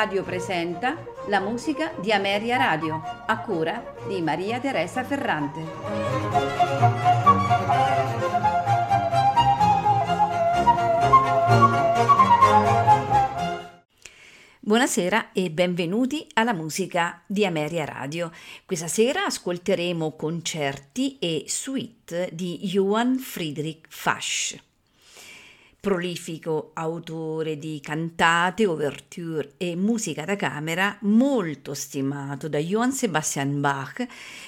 Radio presenta la musica di Ameria Radio, a cura di Maria Teresa Ferrante. Buonasera e benvenuti alla musica di Ameria Radio. Questa sera ascolteremo concerti e suite di Johann Friedrich Fasch prolifico autore di cantate, ouverture e musica da camera, molto stimato da Johann Sebastian Bach,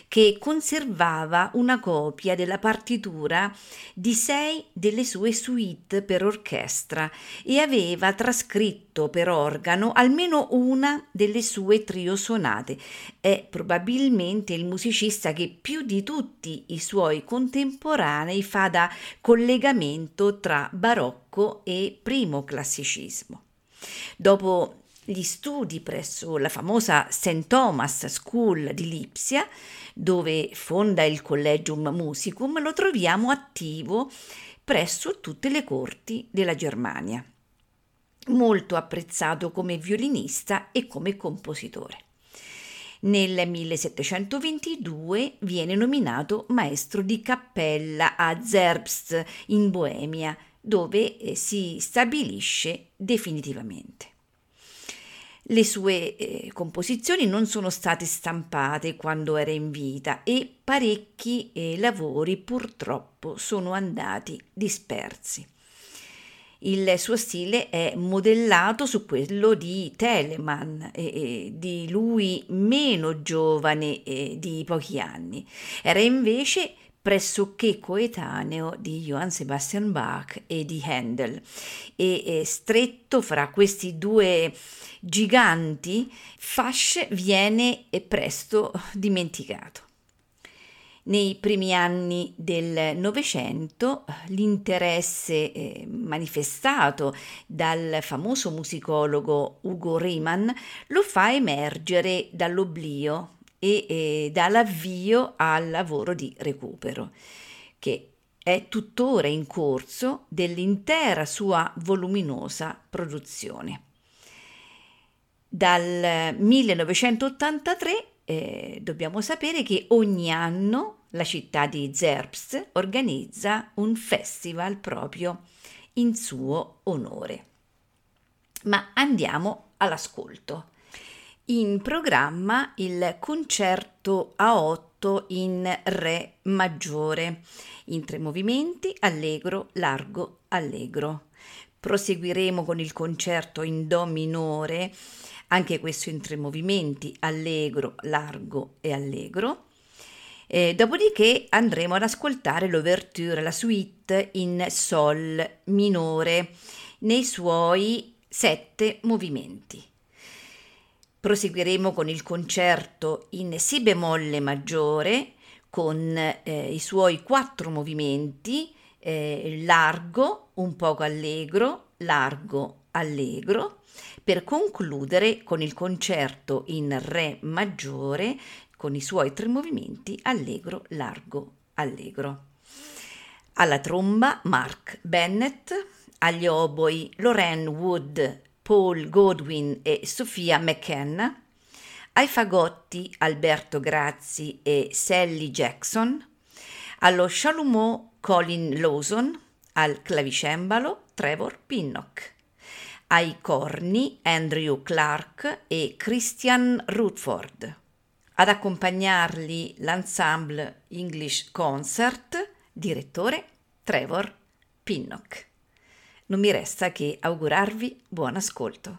che conservava una copia della partitura di sei delle sue suite per orchestra e aveva trascritto per organo almeno una delle sue trio sonate. È probabilmente il musicista che più di tutti i suoi contemporanei fa da collegamento tra barocco e primo classicismo. Dopo gli studi presso la famosa St. Thomas School di Lipsia, dove fonda il Collegium Musicum, lo troviamo attivo presso tutte le corti della Germania. Molto apprezzato come violinista e come compositore. Nel 1722 viene nominato maestro di cappella a Zerbst in Boemia dove eh, si stabilisce definitivamente. Le sue eh, composizioni non sono state stampate quando era in vita e parecchi eh, lavori purtroppo sono andati dispersi. Il suo stile è modellato su quello di Telemann, eh, di lui meno giovane eh, di pochi anni. Era invece pressoché coetaneo di Johann Sebastian Bach e di Handel e, stretto fra questi due giganti Fasch viene presto dimenticato. Nei primi anni del Novecento l'interesse eh, manifestato dal famoso musicologo Ugo Riemann lo fa emergere dall'oblio e eh, dà l'avvio al lavoro di recupero, che è tuttora in corso dell'intera sua voluminosa produzione. Dal 1983 eh, dobbiamo sapere che ogni anno la città di Zerbst organizza un festival proprio in suo onore. Ma andiamo all'ascolto in programma il concerto a 8 in Re maggiore, in tre movimenti, allegro, largo, allegro. Proseguiremo con il concerto in Do minore, anche questo in tre movimenti, allegro, largo e allegro. Eh, dopodiché andremo ad ascoltare l'ouverture, la suite in Sol minore, nei suoi sette movimenti. Proseguiremo con il concerto in Si bemolle maggiore con eh, i suoi quattro movimenti, eh, largo, un poco allegro, largo, allegro, per concludere con il concerto in Re maggiore con i suoi tre movimenti allegro, largo, allegro. Alla tromba Mark Bennett, agli oboi Lorraine Wood Paul Godwin e Sofia McKenna, ai fagotti Alberto Grazzi e Sally Jackson, allo chalumeau Colin Lawson, al clavicembalo Trevor Pinnock, ai corni Andrew Clark e Christian Rutford. Ad accompagnarli l'ensemble English Concert, direttore Trevor Pinnock. Non mi resta che augurarvi buon ascolto.